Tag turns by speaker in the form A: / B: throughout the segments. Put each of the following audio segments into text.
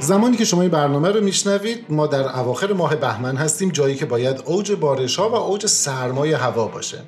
A: زمانی که شما این برنامه رو میشنوید ما در اواخر ماه بهمن هستیم جایی که باید اوج بارش ها و اوج سرمای هوا باشه.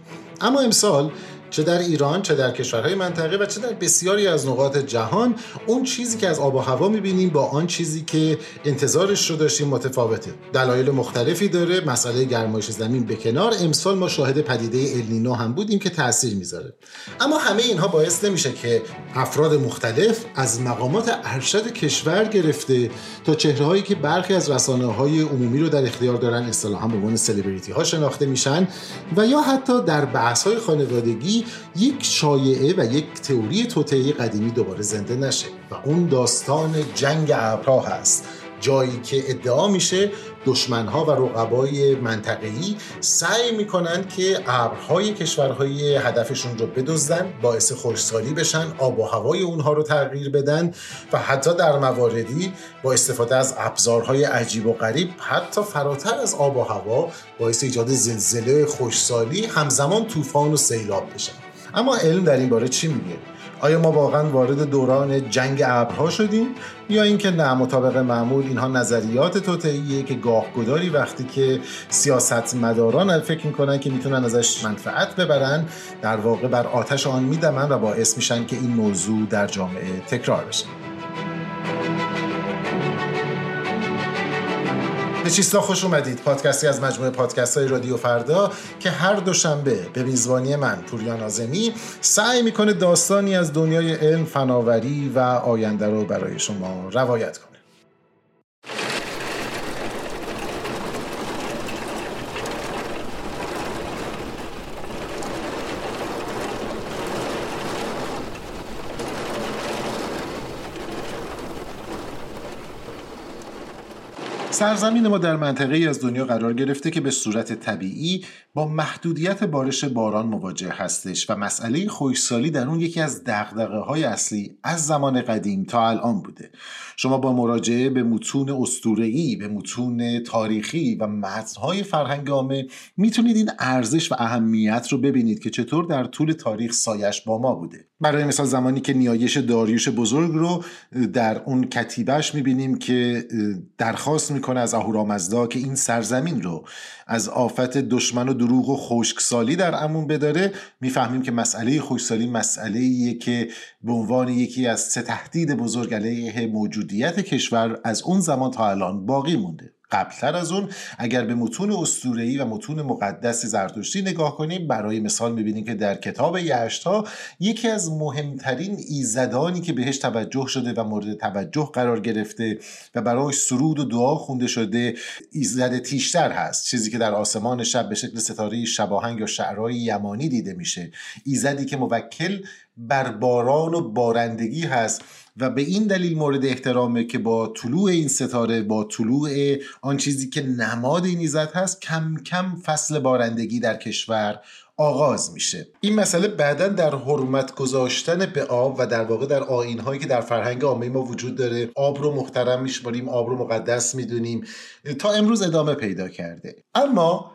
A: اما امسال چه در ایران چه در کشورهای منطقه و چه در بسیاری از نقاط جهان اون چیزی که از آب و هوا می‌بینیم با آن چیزی که انتظارش رو داشتیم متفاوته. دلایل مختلفی داره مسئله گرمایش زمین به کنار. امسال ما شاهد پدیده النینو هم بودیم که تاثیر می‌ذاره. اما همه اینها باعث نمیشه که افراد مختلف از مقامات ارشد کشور گرفته تا چهره هایی که برخی از رسانه های عمومی رو در اختیار دارن اصطلاحا به عنوان سلبریتی ها شناخته میشن و یا حتی در بحث های خانوادگی یک شایعه و یک تئوری توطئه قدیمی دوباره زنده نشه و اون داستان جنگ ابرها هست. جایی که ادعا میشه دشمنها و رقبای منطقه‌ای سعی می‌کنن که ابرهای کشورهای هدفشون رو بدزدن باعث خوشسالی بشن آب و هوای اونها رو تغییر بدن و حتی در مواردی با استفاده از ابزارهای عجیب و غریب حتی فراتر از آب و هوا باعث ایجاد زلزله خوشسالی همزمان طوفان و سیلاب بشن. اما علم در این باره چی میگه؟ آیا ما واقعا وارد دوران جنگ ابرها شدیم؟ یا اینکه نه مطابق معمول اینها نظریات توطئه‌ایه که گاهگداری وقتی که سیاست مداران فکر می‌کنن که می‌تونن ازش منفعت ببرن در واقع بر آتش آن میدمن و باعث میشن که این موضوع در جامعه تکرار بشه. به چیستا خوش اومدید. پادکستی از مجموعه پادکست های رادیو فردا که هر دوشنبه به میزبانی من پوریان آزمی سعی می‌کنه داستانی از دنیای علم فناوری و آینده رو برای شما روایت کنه. سرزمین ما در منطقه ای از دنیا قرار گرفته که به صورت طبیعی با محدودیت بارش باران مواجه هستش و مسئله خوشسالی در اون یکی از دقدقه های اصلی از زمان قدیم تا الان بوده. شما با مراجعه به متون استورهی به متون تاریخی و متنهای فرهنگ عامه می‌تونید این ارزش و اهمیت رو ببینید که چطور در طول تاریخ سایش با ما بوده. برای مثال زمانی که نیایش داریوش بزرگ رو در اون کتیبهش می‌بینیم که درخواست می‌کنه از اهورامزدا که این سرزمین رو از آفت دشمن و دروغ و خشکسالی در امون بداره. می‌فهمیم که مسئله خشکسالی مسئله ایه که به عنوان یکی از سه تهدید بزرگ علیه موجودیت کشور از اون زمان تا الان باقی مونده. قبلتر از اون اگر به متون اسطوره‌ای و متون مقدس زرتشتی نگاه کنیم برای مثال می‌بینیم که در کتاب یشتا یکی از مهمترین ایزدانی که بهش توجه شده و مورد توجه قرار گرفته و برای سرود و دعا خونده شده ایزد تیشتر هست. چیزی که در آسمان شب به شکل ستاره شباهنگ یا شعرهای یمانی دیده میشه. ایزدی که موکل بر باران و بارندگی هست. و به این دلیل مورد احترامه که با طلوع این ستاره با طلوع آن چیزی که نماد این ایزد هست کم کم فصل بارندگی در کشور آغاز میشه. این مسئله بعدا در حرمت گذاشتن به آب و در واقع در آین هایی که در فرهنگ عامه ما وجود داره آب رو محترم میشماریم آب رو مقدس می‌دونیم تا امروز ادامه پیدا کرده. اما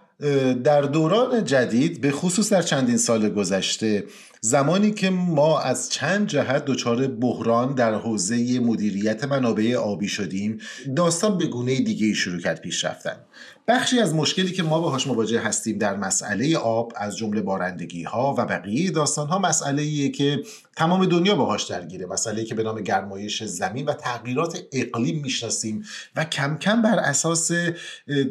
A: در دوران جدید به خصوص در چندین سال گذشته زمانی که ما از چند جهت دچار بحران در حوزه مدیریت منابع آبی شدیم داستان به گونه دیگه شروع کرد پیش رفتن. بخشی از مشکلی که ما باهاش مواجه هستیم در مسئله آب از جمله بارندگی ها و بقیه داستان ها مسئله که تمام دنیا باهاش درگیره. مسئله که به نام گرمایش زمین و تغییرات اقلیم می‌شناسیم و کم کم بر اساس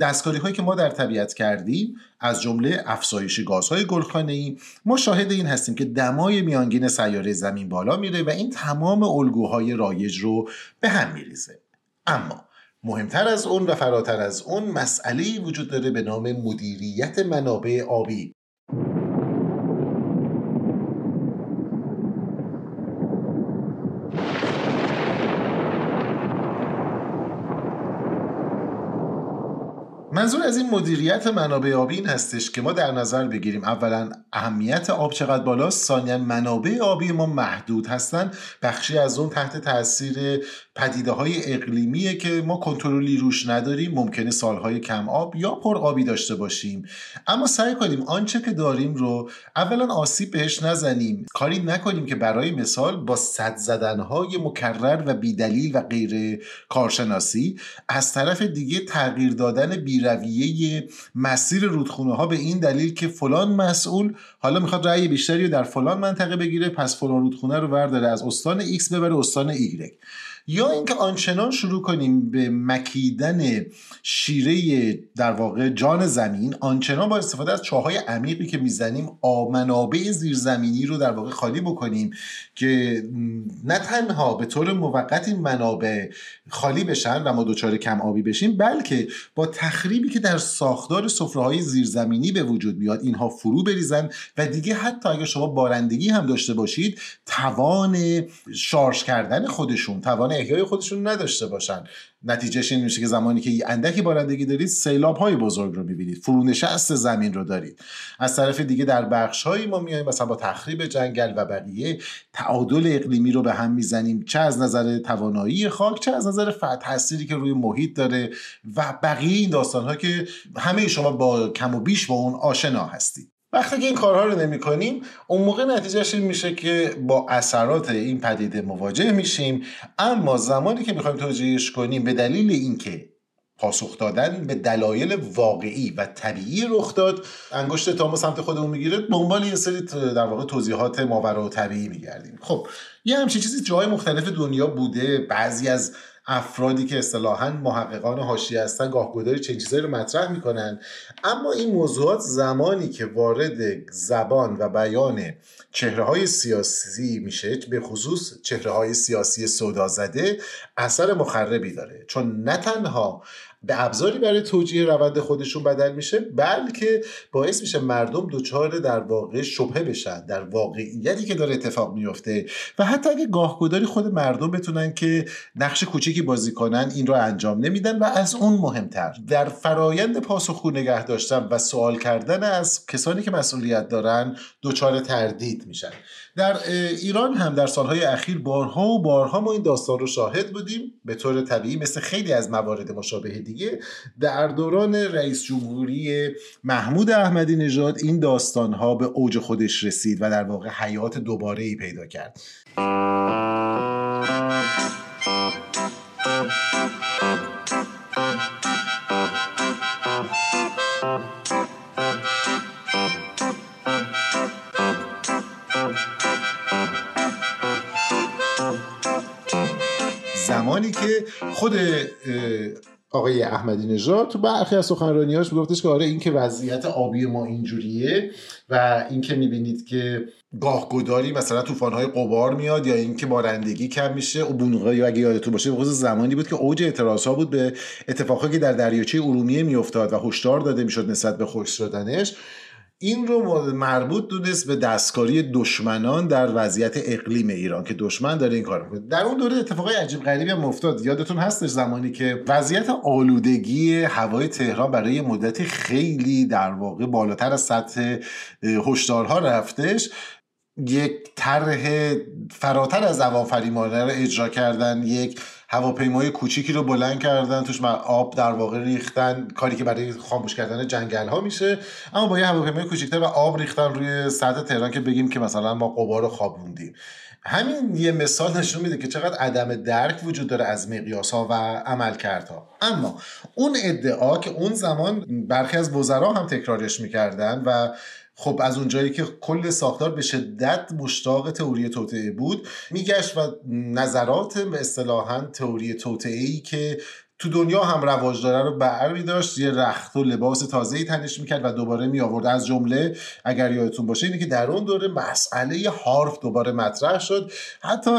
A: دستکاری هایی که ما در طبیعت کردیم از جمله افزایش گازهای گلخانه‌ای. ما شاهد این هستیم که دمای میانگین سیاره زمین بالا میره و این تمام الگوهای رایج رو به هم میریزه. اما مهمتر از اون و فراتر از اون مسئله وجود داره به نام مدیریت منابع آبی. منظور از این مدیریت منابع آبی این هستش که ما در نظر بگیریم اولا اهمیت آب چقدر بالاست؟ ثانیا منابع آبی ما محدود هستند بخشی از اون تحت تاثیر پدیده های اقلیمیه که ما کنترلی روش نداریم ممکنه سالهای کم آب یا پر آبی داشته باشیم. اما سعی کنیم آنچه که داریم رو اولا آسیب بهش نزنیم. کاری نکنیم که برای مثال با صد زدنهای مکرر و بیدلیل و غیر کارشناسی از طرف دیگه تغییر دادن بیرویه مسیر رودخونه ها به این دلیل که فلان مسئول حالا می‌خواد رأی بیشتری رو در فلان منطقه بگیره پس فلان رودخونه رو ورداره از استان X ببره استان Y یا اینکه آنچنان شروع کنیم به مکیدن شیره در واقع جان زمین آنچنان با استفاده از چاهای عمیقی که می‌زنیم منابع زیرزمینی رو در واقع خالی بکنیم که نه تنها به طور موقت این منابع خالی بشن و ما دچار کم آبی بشیم بلکه با تخریبی که در ساختار سفره های زیرزمینی به وجود میاد اینها فرو بریزن و دیگه حتی اگر شما بارندگی هم داشته باشید توان شارژ کردن خودشون توان احیای خودشون نداشته باشن. نتیجهش این میشه که زمانی که اندکی بارندگی دارید سیلاب های بزرگ رو می‌بینید. فرونشست زمین رو دارید. از طرف دیگه در بخش هایی ما میایم مثلا با تخریب جنگل و بقیه تعادل اقلیمی رو به هم می‌زنیم. چه از نظر توانایی خاک چه از نظر تاثیری که روی محیط داره و بقیه این داستان ها که همه شما با کم و بیش با اون آشنا هستید. وقتی که این کارها رو نمی کنیم اون موقع نتیجهش این میشه که با اثرات این پدیده مواجه میشیم. اما زمانی که می‌خوایم توجیهش کنیم به دلیل اینکه پاسخ دادن به دلایل واقعی و طبیعی رخ داد انگشت تامو سمت خودمون می‌گیره دنبال یه سری در واقع توضیحات ماورا و طبیعی میگردیم. خب یه همچین چیزی جای مختلف دنیا بوده بعضی از افرادی که اصطلاحا محققان حاشیه هستن گاهگداری چنین چیزایی رو مطرح می‌کنن. اما این موضوعات زمانی که وارد زبان و بیان چهره های سیاسی میشه به خصوص چهره های سیاسی سودا زده اثر مخربی داره. چون نه تنها به ابزاری برای توجیه روند خودشون بدل میشه بلکه باعث میشه مردم دچار در واقع شبهه بشن در واقعیتی که داره اتفاق میفته. و حتی اگه گاهگداری خود مردم بتونن که نقش کوچیکی بازی کنن این رو انجام نمیدن و از اون مهمتر. در فرایند پاسخگو نگه داشتن و سوال کردن از کسانی که مسئولیت دارن دچار تردید میشن. در ایران هم در سالهای اخیر بارها و بارها ما این داستان رو شاهد بودیم. به طور طبیعی مثل خیلی از موارد مشابه دیگه. در دوران رئیس جمهوری محمود احمدی نژاد این داستانها به اوج خودش رسید و در واقع حیات دوباره ای پیدا کرد. زمانی که خود آقای احمدی نژاد تو برخی از سخنرانیاش میگفتش که آره این که وضعیت آبی ما اینجوریه و اینکه می‌بینید که گاه گداری مثلا طوفان‌های قبار میاد یا اینکه بارندگی کم میشه و بونقای اگه یادتون باشه به زمانی بود که اوج اعتراض ها بود به اتفاقی که در دریاچه ارومیه میافتاد و هشدار داده می‌شد نسبت به خشک شدنش. این رو مربوط دونست به دستکاری دشمنان در وضعیت اقلیم ایران که دشمن داره این کار می‌کنه. در اون دوره اتفاقای عجیب غریبی هم افتاد. یادتون هستش زمانی که وضعیت آلودگی هوای تهران برای مدتی خیلی در واقع بالاتر از سطح هشدارها رفتش. یک طرح فراتر از فریمانه رو اجرا کردن یک هواپیمای کوچیکی رو بلند کردن توش آب در واقع ریختن کاری که برای خاموش کردن جنگل ها میشه. اما با یه هواپیمای کوچیکتر و آب ریختن روی سطح تهران که بگیم که مثلا ما قبار رو خوابوندیم همین یه مثال نشون میده که چقدر عدم درک وجود داره از مقیاس ها و عملکردها. اما اون ادعا که اون زمان برخی از وزرا هم تکرارش می‌کردن و خب از اونجایی که کل ساختار به شدت مشتاق تئوری توطعه بود میگشت و نظرات به اصطلاحا تئوری توطعه ای که تو دنیا هم رواج داره رو بر می داشت یه رخت و لباس تازه تنش می‌کرد و دوباره می آورد از جمله اگر یادتون باشه اینه که در اون دوره مسئله حرف دوباره مطرح شد. حتی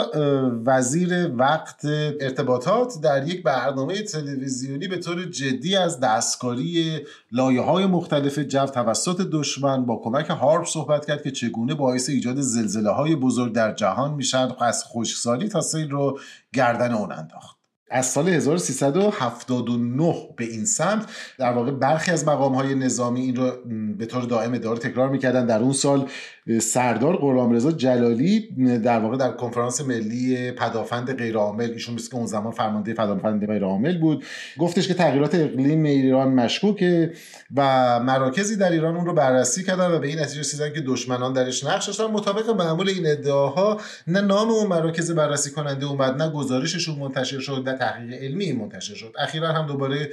A: وزیر وقت ارتباطات در یک برنامه تلویزیونی به طور جدی از دستکاری لایه های مختلف جو توسط دشمن با کمک هارپ صحبت کرد که چگونه باعث ایجاد زلزله های بزرگ در جهان میشن از خشکسالی تا سیل رو گردن اون انداخت. از سال 1379 به این سمت در واقع برخی از مقام های نظامی این رو به طور دائم اداره تکرار می‌کردن. در اون سال سردار غلامرضا جلالی در واقع در کنفرانس ملی پدافند غیرعامل ایشون که اون زمان فرمانده پدافند غیرعامل بود گفتش که تغییرات اقلیم ایران مشکوکه و مراکزی در ایران اون رو بررسی کردن و به این نتیجه رسیدن که دشمنان درش نقش داشتن. مطابق معمول این ادعاها نه نام اون مراکز بررسی کننده اومد نه گزارششون منتشر شد نه تحقیق علمی منتشر شد. اخیرا هم دوباره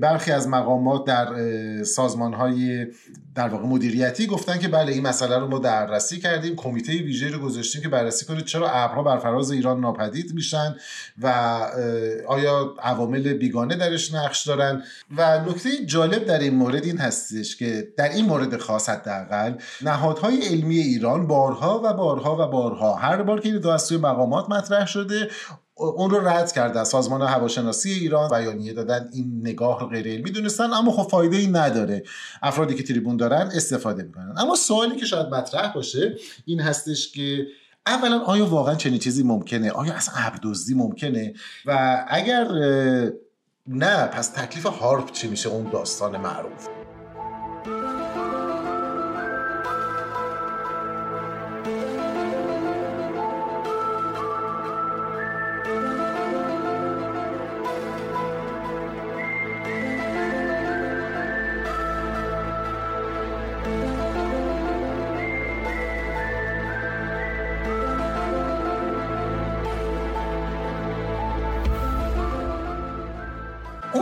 A: برخی از مقامات در سازمان های در واقع مدیریتی گفتن که بله این مسئله رو ما بررسی کردیم کمیته ویژه رو گذاشتیم که بررسی کنه چرا ابرها بر فراز ایران ناپدید میشن و آیا عوامل بیگانه درش نقش دارن. و نکته جالب در این مورد این هستش که در این مورد خاص حداقل نهادهای علمی ایران بارها و بارها و بارها هر بار که این از سوی مقامات مطرح شده اون رو رد کردن سازمان هواشناسی ایران بیانیه دادن این نگاه رو غیر علمی دونستن اما خب فایده ای نداره. افرادی که تریبون دارن استفاده می‌کنن. اما سوالی که شاید مطرح باشه این هستش که اولا آیا واقعا چنین چیزی ممکنه؟ آیا از عبدزدی ممکنه؟ و اگر نه پس تکلیف هارپ چی میشه؟ اون داستان معروف.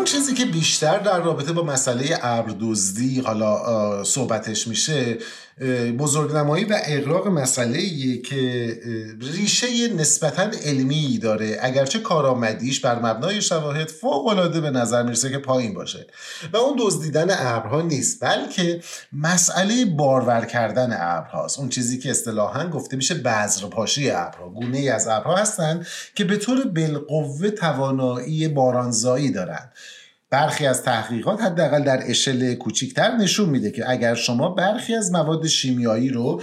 A: چیزی که بیشتر در رابطه با مسئله ابر دزدی حالا صحبتش میشه بزرگنمایی و اقراق مسئله که ریشه نسبتا علمی داره. اگرچه کارآمدیش بر مبنای شواهد فوق العاده به نظر می‌رسه که پایین باشه. و اون دزدیدن ابرها نیست بلکه مسئله بارور کردن ابرهاست. اون چیزی که اصطلاحا گفته میشه بذرپاشی ابرها. گونه ای از ابرها هستن که به طور بالقوه توانایی بارانزایی دارن. برخی از تحقیقات حداقل در اشل کوچیکتر نشون میده که اگر شما برخی از مواد شیمیایی رو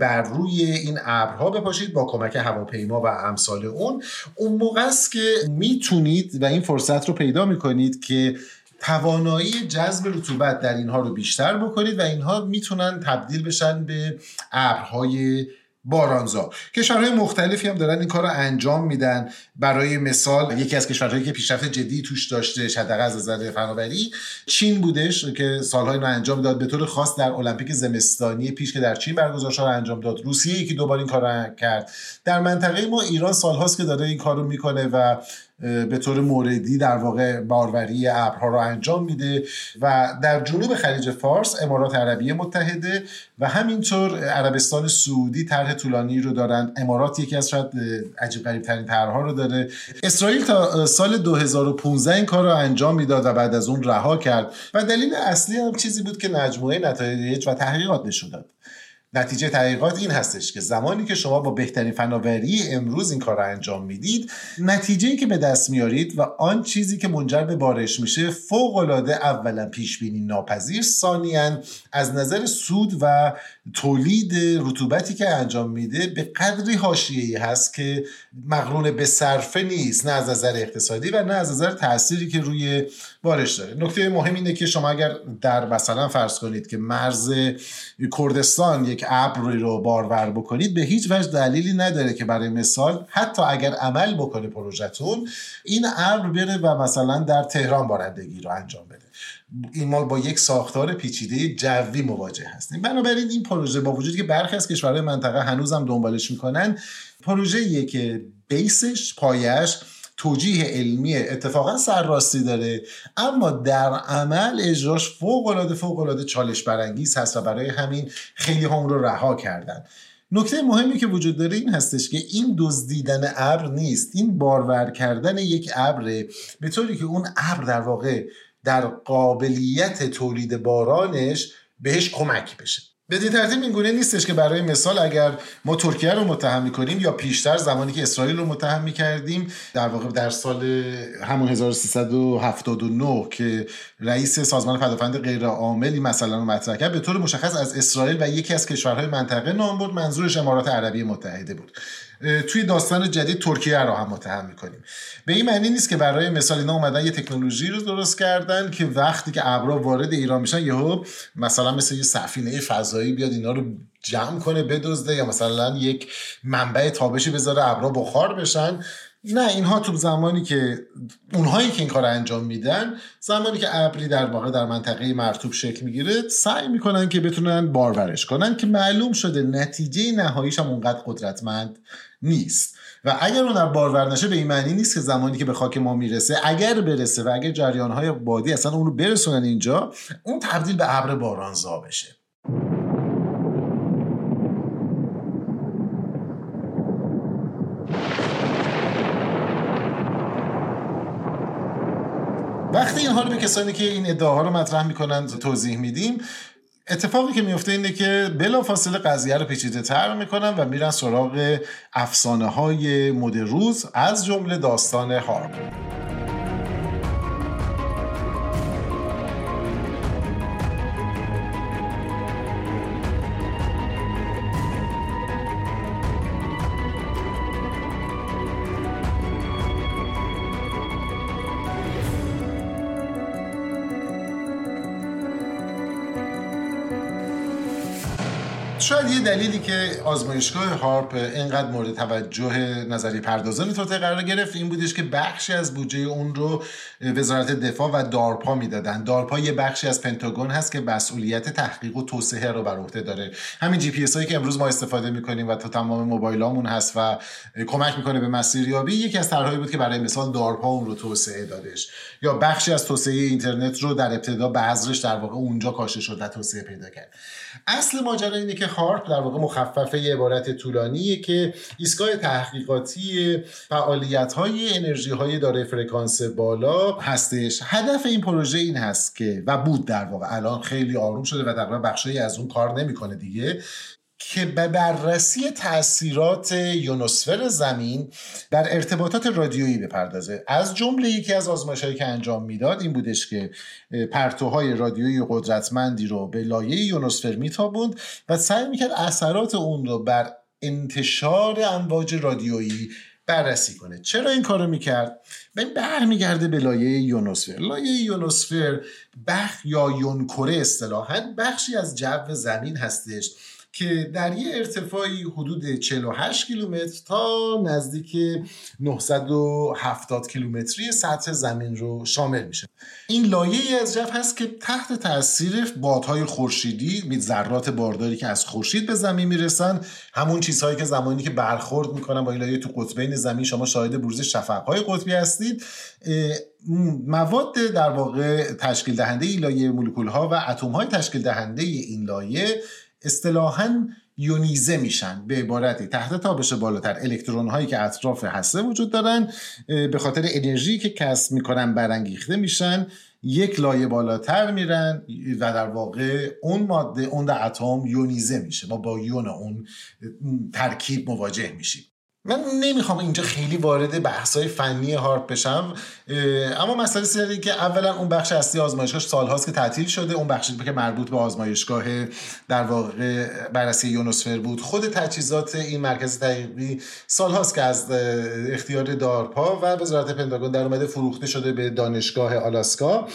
A: بر روی این ابرها بپاشید با کمک هواپیما و امثال اون اون موقع است که می‌تونید و این فرصت رو پیدا می‌کنید که توانایی جذب رطوبت در اینها رو بیشتر بکنید و اینها می‌تونن تبدیل بشن به ابرهای بارانزا. کشورهای مختلفی هم دارن این کار رو انجام میدن. برای مثال یکی از کشورهایی که پیشرفت جدی توش داشته حداقل از نظر فناوری چین بودش که سالهای رو انجام داد. به طور خاص در المپیک زمستانی پیش که در چین برگزار شد انجام داد. روسیه یکی دوبار این کار رو کرد. در منطقه ما ایران سالهاست که داره این کار رو می‌کنه و به طور موردی در واقع باروری ابرها رو انجام میده و در جنوب خلیج فارس امارات عربیه متحده و همینطور عربستان سعودی طرح طولانی رو دارن. امارات یکی از شاید عجیب غریب ترین طرحها رو داره. اسرائیل تا سال 2015 این کار رو انجام می‌داد و بعد از اون رها کرد. و دلیل اصلی هم چیزی بود که مجموعه نتایج و تحقیقات نشون نتیجه تحقیقات این هستش که زمانی که شما با بهترین فناوری امروز این کار رو انجام می‌دید نتیجه که به دست میارید و آن چیزی که منجر به بارش میشه فوق العاده اولا پیش بینی ناپذیر ثانیا از نظر سود و تولید رطوبتی که انجام میده به قدری حاشیه‌ای هست که مقرون به صرفه نیست نه از نظر اقتصادی و نه از نظر تأثیری که روی بارش داره. نکته مهم اینه که شما اگر در مثلا فرض کنید که مرز کردستان یک ابری رو بارور بکنید به هیچ وجه دلیلی نداره که برای مثال حتی اگر عمل بکنه پروژهتون این ابر بره و مثلا در تهران بارندگی رو انجام بده. این ما با یک ساختار پیچیده جوی مواجه هستیم بنابراین این پروژه با وجودی که برخی از کشورهای منطقه هنوزم دنبالش می‌کنن پروژه که بیسش پایش توجیه علمی اتفاقا سرراستی داره. اما در عمل اجراش فوق العاده فوق العاده چالش برانگیز هست و برای همین خیلی هم رو رها کردن. نکته مهمی که وجود داره این هستش که این دزدیدن ابر نیست. این بارور کردن یک ابر به طوری که اون ابر در واقع در قابلیت تولید بارانش بهش کمک بشه. بدین ترتیب این گونه نیستش که برای مثال اگر ما ترکیه رو متهم می‌کنیم یا پیشتر زمانی که اسرائیل رو متهم می‌کردیم در واقع در سال همون 1379 که رئیس سازمان پدافند غیر عاملی مثلا رو مطرح کرد به طور مشخص از اسرائیل و یکی از کشورهای منطقه نام برد منظورش امارات عربی متحده بود. توی داستان جدید ترکیه رو هم متهم می‌کنیم. به این معنی نیست که برای مثال اینا اومدن یه تکنولوژی رو درست کردن که وقتی که ابرا وارد ایران میشن یهو مثلا مثل یه سفینه فضایی بیاد اینا رو جمع کنه بدزده یا مثلا یک منبع تابشی بذاره ابرا بخار بشن. نه اینها تو زمانی که اونهایی که این کار انجام میدن زمانی که ابری در واقع در منطقه مرتوب شکل می‌گیره سعی می‌کنن که بتونن بارورش کنن که معلوم شده نتیجه نهاییش هم اونقدر قدرتمند نیست. و اگر اون در بارور نشه به این معنی نیست که زمانی که به خاک ما می‌رسه اگر برسه و اگر جریان های بادی اصلا اون رو برسونن اینجا اون تبدیل به ابر بارانزا بشه. وقتی اینها رو به کسانی که این ادعاها رو مطرح می‌کنن توضیح میدیم اتفاقی که میفته اینه که بلا فاصله قضیه رو پیچیده تر می‌کنن و میرن سراغ افسانه های مد روز از جمله داستان هارپ. شاید یه دلیلی که آزمایشگاه هارپ اینقدر مورد توجه نظریه پردازان توطئه قرار گرفت این بودش که بخشی از بودجه اون رو وزارت دفاع و دارپا می‌دادن. دارپا یه بخشی از پنتاگون هست که مسئولیت تحقیق و توسعه رو بر عهده داره. همین جی پی اس هایی که امروز ما استفاده می‌کنیم و تو تمام موبایلامون هست و کمک می‌کنه به مسیریابی یکی از طرحهایی بود که برای مثال دارپا اون رو توسعه دادش. یا بخشی از توسعه اینترنت رو در ابتدا بذرش در واقع اونجا کاشته شد و توسعه پیدا کرد. اصل ماجرا اینه که هارپ در واقع مخففه یه عبارت طولانیه که ایستگاه تحقیقاتی فعالیت های انرژی های دارای فرکانس بالا هستش. هدف این پروژه این هست که و بود در واقع الان خیلی آروم شده و تقریبا بخشی از اون کار نمی‌کنه دیگه. که به بررسی تاثیرات یونوسفر زمین در ارتباطات رادیویی بپردازه. از جمله یکی از آزمایشهایی که انجام می‌داد این بودش که پرتوهای رادیویی قدرتمندی رو به لایه یونوسفر میتابوند و سعی می‌کرد اثرات اون رو بر انتشار امواج رادیویی بررسی کنه. چرا این کارو می‌کرد؟ به برمیگرده به لایه یونوسفر لایه یونوسفر بخ یا یونکوره اصطلاحا بخشی از جو زمین هستش که در یه ارتفاعی حدود 48 کیلومتر تا نزدیک 970 کیلومتری سطح زمین رو شامل میشه. این لایه از جو هست که تحت تاثیر بادهای خورشیدی ذرات بارداری که از خورشید به زمین می‌رسن همون چیزهایی که زمانی که برخورد می‌کنن با این لایه تو قطبین زمین شما شاهد بروز شفقهای قطبی هستید. مواد در واقع تشکیل دهنده این لایه مولکول ها و اتم های تشکیل دهنده این لایه اصطلاحا یونیزه میشن به عبارتی. تحت تابش بالاتر الکترون هایی که اطراف هسته وجود دارن به خاطر انرژی که کسب می‌کنن برانگیخته میشن یک لایه بالاتر میرن و در واقع اون ماده اون اتم یونیزه میشه ما با یون اون ترکیب مواجه میشیم. من نمی‌خوام اینجا خیلی وارد بحث‌های فنی هارپ بشم اما مسئله سری که اولا اون بخش اصلی آزمایشگاه سالهاست که تعطیل شده اون بخشی که مربوط به آزمایشگاه در واقع بررسی یونوسفر بود. خود تجهیزات این مرکز تحقیقی سالهاست که از اختیار دارپا و وزارت پنتاگون در اومده فروخته شده به دانشگاه آلاسکا.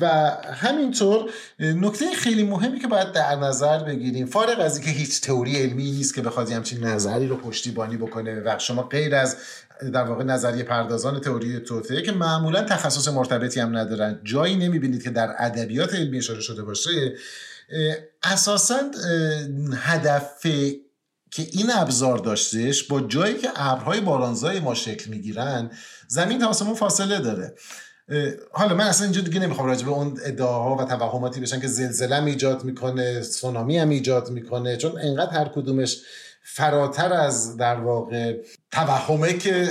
A: و همینطور نکته خیلی مهمی که باید در نظر بگیریم فارغ از اینکه هیچ تئوری علمی نیست که بخواد همچین نظری رو پشتیبانی بکنه و شما غیر از در واقع نظریه پردازان تئوری توته که معمولا تخصص مرتبطی هم ندارن جایی نمی‌بینید که در ادبیات علمی اشاره شده باشه اساسا هدف که این ابزار داشتش با جایی که ابرهای بارانزای ما شکل می‌گیرن زمین تا آسمون فاصله داره. حالا من اصلا اینجا دیگه نمی‌خوام راجع به اون ادعاها و توهماتی بشن که زلزله ایجاد می‌کنه سونامی هم ایجاد می‌کنه چون انقدر هر کدومش فراتر از در واقع توهمه که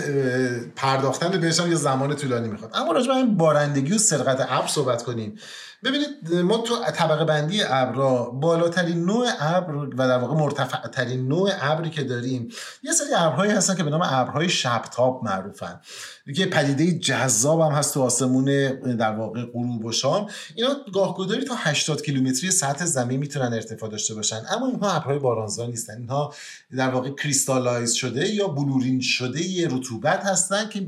A: پرداختن بهش یه زمان طولانی می‌خواد. اما راجع به این بارندگی و سرقت ابر صحبت کنیم. ببینید ما تو طبقه بندی ابرا بالاترین نوع ابر و در واقع مرتفع ترین نوع ابری که داریم یه سری ابرهایی هستن که به نام ابرهای شبتاب معروفن. که پدیده جذاب هم هست تو آسمون در واقع غروب و شام. اینا گاهگداری تا 80 کیلومتری سطح زمین می‌تونن ارتفاع داشته باشن. اما اینها ابرهای بارانزا نیستن. اینها در واقع کریستالایز شده یا بلورین شده یه رطوبت هستن که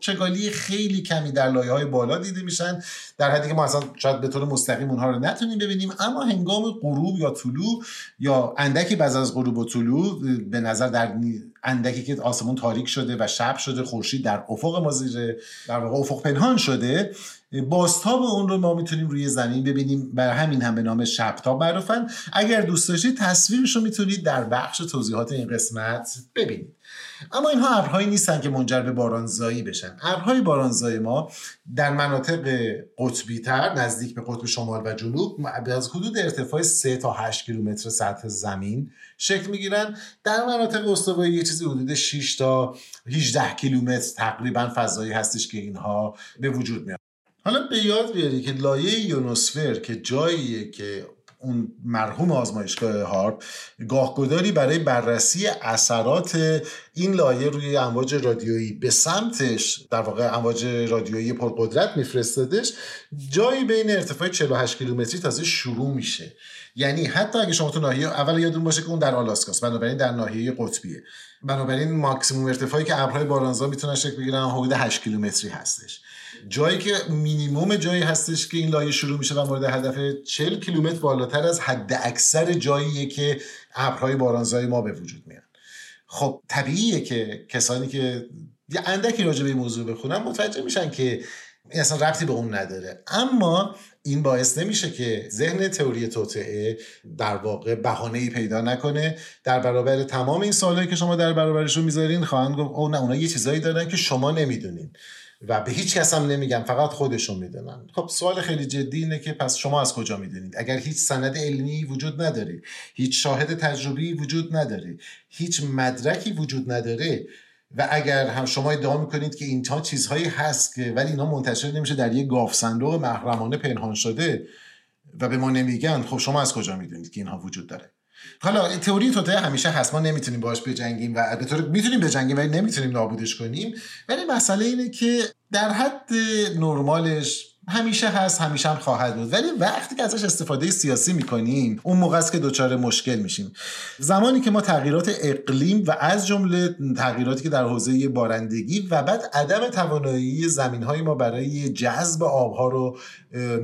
A: چگالی خیلی کمی در لایه های بالا دیده میشن. در حدی که ما اصلا شاید به طور مستقیم اونها رو نتونیم ببینیم. اما هنگام غروب یا طلوع یا اندکی بعد از غروب و طلوع به نظر در اندکی که آسمون تاریک شده و شب شده خورشید در افق ما زیر در واقع افق پنهان شده بازتاب اون رو ما می‌تونیم روی زمین ببینیم. برای همین هم به نام شبتاب معروفن. اگر دوست داشتید تصویرش رو می‌تونید در بخش توضیحات این قسمت ببینید. اما اینها ابرهایی نیستن که منجر به بارانزایی بشن. ابرهای بارانزایی ما در مناطق قطبی تر نزدیک به قطب شمال و جنوب از حدود ارتفاع 3 تا 8 کیلومتر سطح زمین شکل می‌گیرن. در مناطق استوایی یه چیزی حدود 6 تا 18 کیلومتر تقریبا فضایی هستش که اینها به وجود میاد. حالا به یاد بیاری که لایه یونوسفر که جاییه که اون مرحوم آزمایشگاه هارپ گاهگداری برای بررسی اثرات این لایه روی امواج رادیویی به سمتش در واقع امواج رادیویی پرقدرت میفرستادش جایی بین ارتفاع 48 کیلومتری تازه شروع میشه. یعنی حتی اگه شما تو ناحیه اول یادتون باشه که اون در آلاسکاست بنابراین در ناحیه قطبیه. بنابراین ماکسیموم ارتفاعی که ابرهای بارانزا می‌تونن شکل بگیرن حدود 8 کیلومتری هستش. جایی که مینیموم جایی هستش که این لایه شروع میشه و مورد هدف 40 کیلومتر بالاتر از حد اکثر جاییه که ابرهای بارانزای ما به وجود میاد خب طبیعیه که کسانی که یه اندکی راجع به این موضوع بخونن متوجه میشن که این اصلا ربطی به اون نداره. اما این باعث نمیشه که ذهن تئوری توطعه در واقع بهانه ای پیدا نکنه. در برابر تمام این سوالایی که شما در برابرشون می‌ذارین خواهند گفت او نه اونا یه چیزایی دارن که شما نمی‌دونین. و به هیچ کس هم نمیگم فقط خودشون می‌دونن خب سوال خیلی جدی اینه که پس شما از کجا می‌دونید؟ اگر هیچ سند علمی وجود نداره هیچ شاهد تجربی وجود نداره هیچ مدرکی وجود نداره و اگر هم شما ادعا می‌کنید که اینها چیزهایی هست که ولی اینا منتشر نمیشه در یک گاف صندوق محرمانه پنهان شده و به ما نمیگن خب شما از کجا می‌دونید که اینها وجود داره؟ حالا تئوری توته همیشه هست. ما نمی‌تونیم باش بجنگیم و به طور می‌تونیم بجنگیم ولی نمی‌تونیم نابودش کنیم. ولی مسئله اینه که در حد نرمالش همیشه هست همیشه هم خواهد بود. ولی وقتی که ازش استفاده سیاسی می‌کنیم اون موقع است که دچار مشکل میشیم. زمانی که ما تغییرات اقلیم و از جمله تغییراتی که در حوزه بارندگی و بعد عدم توانایی زمین های ما برای جذب آبها رو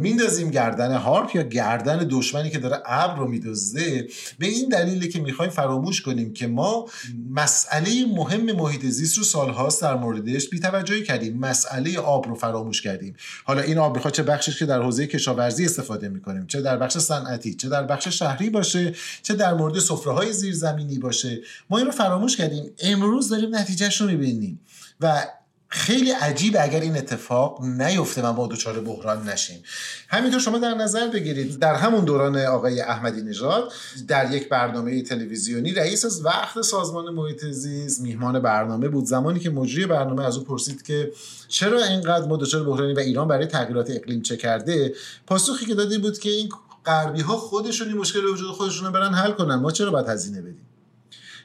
A: میندازیم گردن هارپ یا گردن دشمنی که داره ابر رو میدزده به این دلیله که می‌خوایم فراموش کنیم که ما مسئله مهم محیط زیست رو سالهاست در موردش بیتوجهی کردیم. مسئله آب رو فراموش کردیم. حالا این چه بخشش که در حوزه کشاورزی استفاده می‌کنیم چه در بخش صنعتی چه در بخش شهری باشه چه در مورد سفره های زیرزمینی باشه. ما این رو فراموش کردیم. امروز داریم نتیجهش رو می‌بینیم و خیلی عجیب اگر این اتفاق نیفته و ما دچار بحران نشیم. همینطور شما در نظر بگیرید در همون دوران آقای احمدی نژاد در یک برنامه تلویزیونی رئیس از وقت سازمان محیط زیست میهمان برنامه بود. زمانی که مجری برنامه از او پرسید که چرا اینقدر ما دچار بحرانی و ایران برای تغییرات اقلیم چه کرده پاسخی که دادی بود که این غربی ها خودشون این مشکل وجود خودشون رو برن حل کنن. ما چرا باید هزینه بدیم؟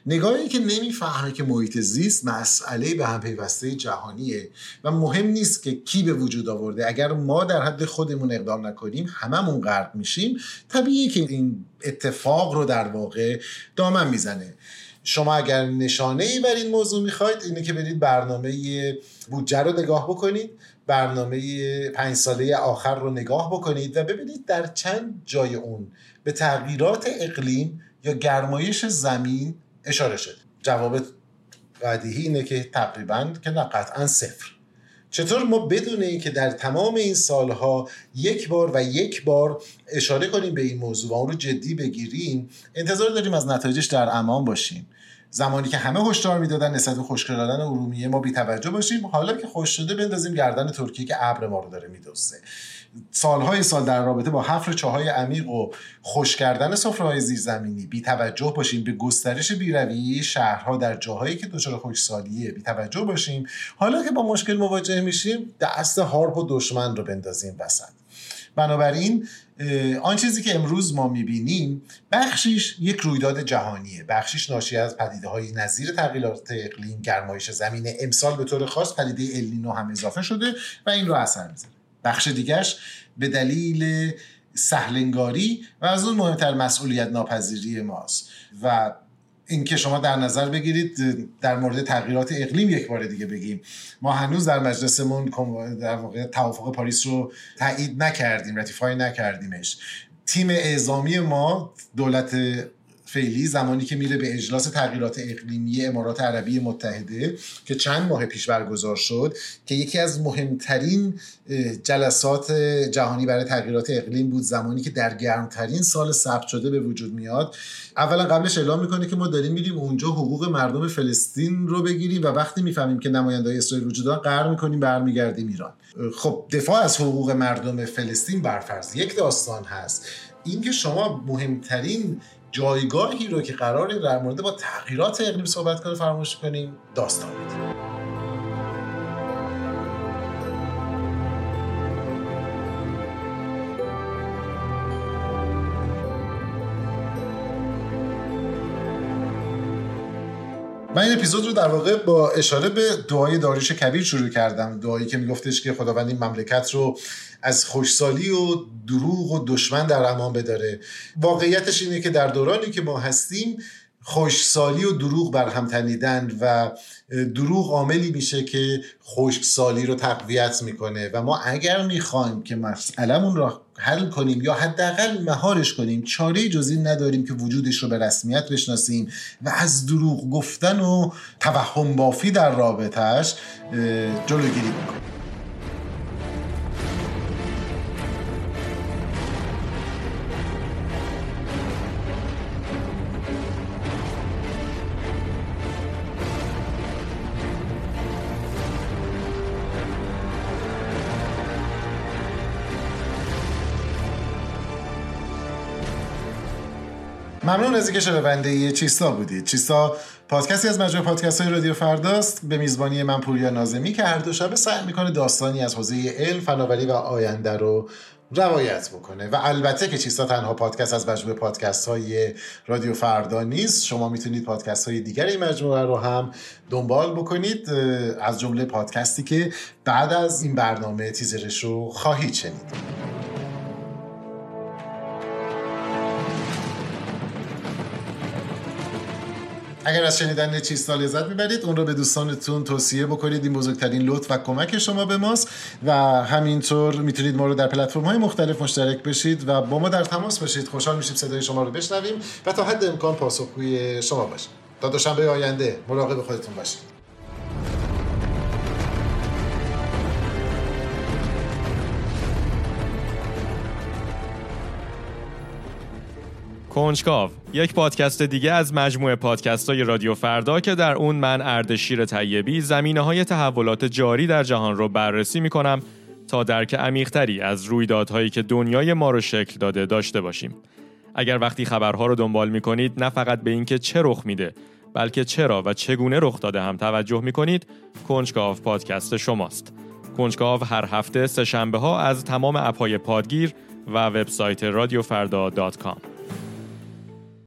A: نگاهی که نمی‌فهمه که محیط زیست مسئله به هم پیوسته جهانیه و مهم نیست که کی به وجود آورده. اگر ما در حد خودمون اقدام نکنیم هممون غرق میشیم. طبیعیه که این اتفاق رو در واقع دامن می‌زنه. شما اگر نشانه ای بر این موضوع می‌خواید اینه که برید برنامه بودجه رو نگاه بکنید برنامه پنج ساله آخر رو نگاه بکنید و ببینید در چند جای اون به تغییرات اقلیم یا گرمایش زمین اشاره شده جواب قدیهی اینه که تقریبا که نه قطعا صفر. چطور ما بدون اینکه در تمام این سالها یک بار و یک بار اشاره کنیم به این موضوع و اون رو جدی بگیریم انتظار داریم از نتایجش در امان باشیم. زمانی که همه هشدار می‌دادن نسبت به خشک کردن ارومیه ما بی‌توجه باشیم. حالا که خوش شده بندازیم گردن ترکیه که ابر ما رو داره میدوزه سالهای سال در رابطه با حفر چاهای عمیق و خوش کردن سفره‌های زیرزمینی بی توجه باشیم به گسترش بیرویه شهرها در جاهایی که دچار خشکسالیه. بی توجه باشیم. حالا که با مشکل مواجه میشیم دست هارپ و دشمن رو بندازیم وسط. بنابراین آن چیزی که امروز ما می‌بینیم بخشیش یک رویداد جهانیه. بخشیش ناشی از پدیده های نظیر تغییرات اقلیم گرمایش زمین امسال به طور خاص پدیده النینو هم اضافه شده و این رو اثر می‌ذاره. بخش دیگرش به دلیل سهلنگاری و از اون مهمتر مسئولیت ناپذیری ماست و اینکه شما در نظر بگیرید در مورد تغییرات اقلیم یک بار دیگه بگیم. ما هنوز در مجلسمون در واقع توافق پاریس رو تایید نکردیم رتیفای نکردیمش. تیم اعزامی ما دولت فعلی زمانی که میره به اجلاس تغییرات اقلیمی امارات عربی متحده که چند ماه پیش برگزار شد که یکی از مهمترین جلسات جهانی برای تغییرات اقلیم بود زمانی که در گرمترین سال ثبت شده به وجود میاد. اولا قبلش اعلام می‌کنه که ما داریم میریم اونجا حقوق مردم فلسطین رو بگیریم و وقتی می‌فهمیم که نماینده اسرائیل وجود دارن قرار می‌کنیم برمیگردیم ایران. خب دفاع از حقوق مردم فلسطین برفرض. یک داستان هست. اینکه شما مهمترین جایگاهی رو که قراره در مورد با تغییرات اقلیم صحبت کنه فراموش کنیم داستان. میدیم من این اپیزود رو در واقع با اشاره به دعای داریش کبیر شروع کردم. دعایی که میگفتش که خداوند این مملکت رو از خوشسالی و دروغ و دشمن در امان بداره. واقعیتش اینه که در دورانی که ما هستیم خوشسالی و دروغ بر هم تنیدن و دروغ عاملی میشه که خشکسالی رو تقویت می‌کنه. و ما اگر می‌خوایم که مسئلهمون رو حل کنیم یا حداقل مهارش کنیم چاره جزی نداریم که وجودش رو به رسمیت بشناسیم و از دروغ گفتن و توهم بافی در رابطهش جلوگیری می‌کنیم ممنون از اینکه شنونده چیستا بودید. چیستا پادکستی از مجموعه پادکست های رادیو فرداست. به میزبانی من پوریا نازمی که هر دو شبه سعی می‌کنه داستانی از حوزه علم فناوری و آینده رو روایت بکنه. و البته که چیستا تنها پادکست از مجموعه پادکست های رادیو فردا نیست. شما می‌تونید پادکست های دیگر این مجموعه رو هم دنبال بکنید. از جمله پادکستی که بعد از این برنامه تیزرش رو خواهید شنید. اگر از شنیدن چیستا لذت می‌برید اون رو به دوستانتون توصیه بکنید. این بزرگترین لطف و کمک شما به ماست و همینطور می‌تونید ما رو در پلتفرم های مختلف مشترک بشید و با ما در تماس باشید. خوشحال میشیم صدای شما رو بشنویم و تا حد امکان پاسخگوی شما باشیم. تا دوشنبه آینده مراقب خودتون باشید.
B: کنجکاو یک پادکست دیگه از مجموعه پادکست های رادیو فردا که در اون من اردشیر طیبی زمینه های تحولات جاری در جهان رو بررسی می کنم تا درک عمیقتری از رویدادهایی که دنیای ما رو شکل داده داشته باشیم. اگر وقتی خبرها رو دنبال می کنید نه فقط به اینکه چه رخ میده بلکه چرا و چگونه رخ داده هم توجه می کنید کنجکاو پادکست شماست. کنجکاو هر هفته سه شنبه ها از تمام اپهای پادگیر و وبسایت رادیو فردا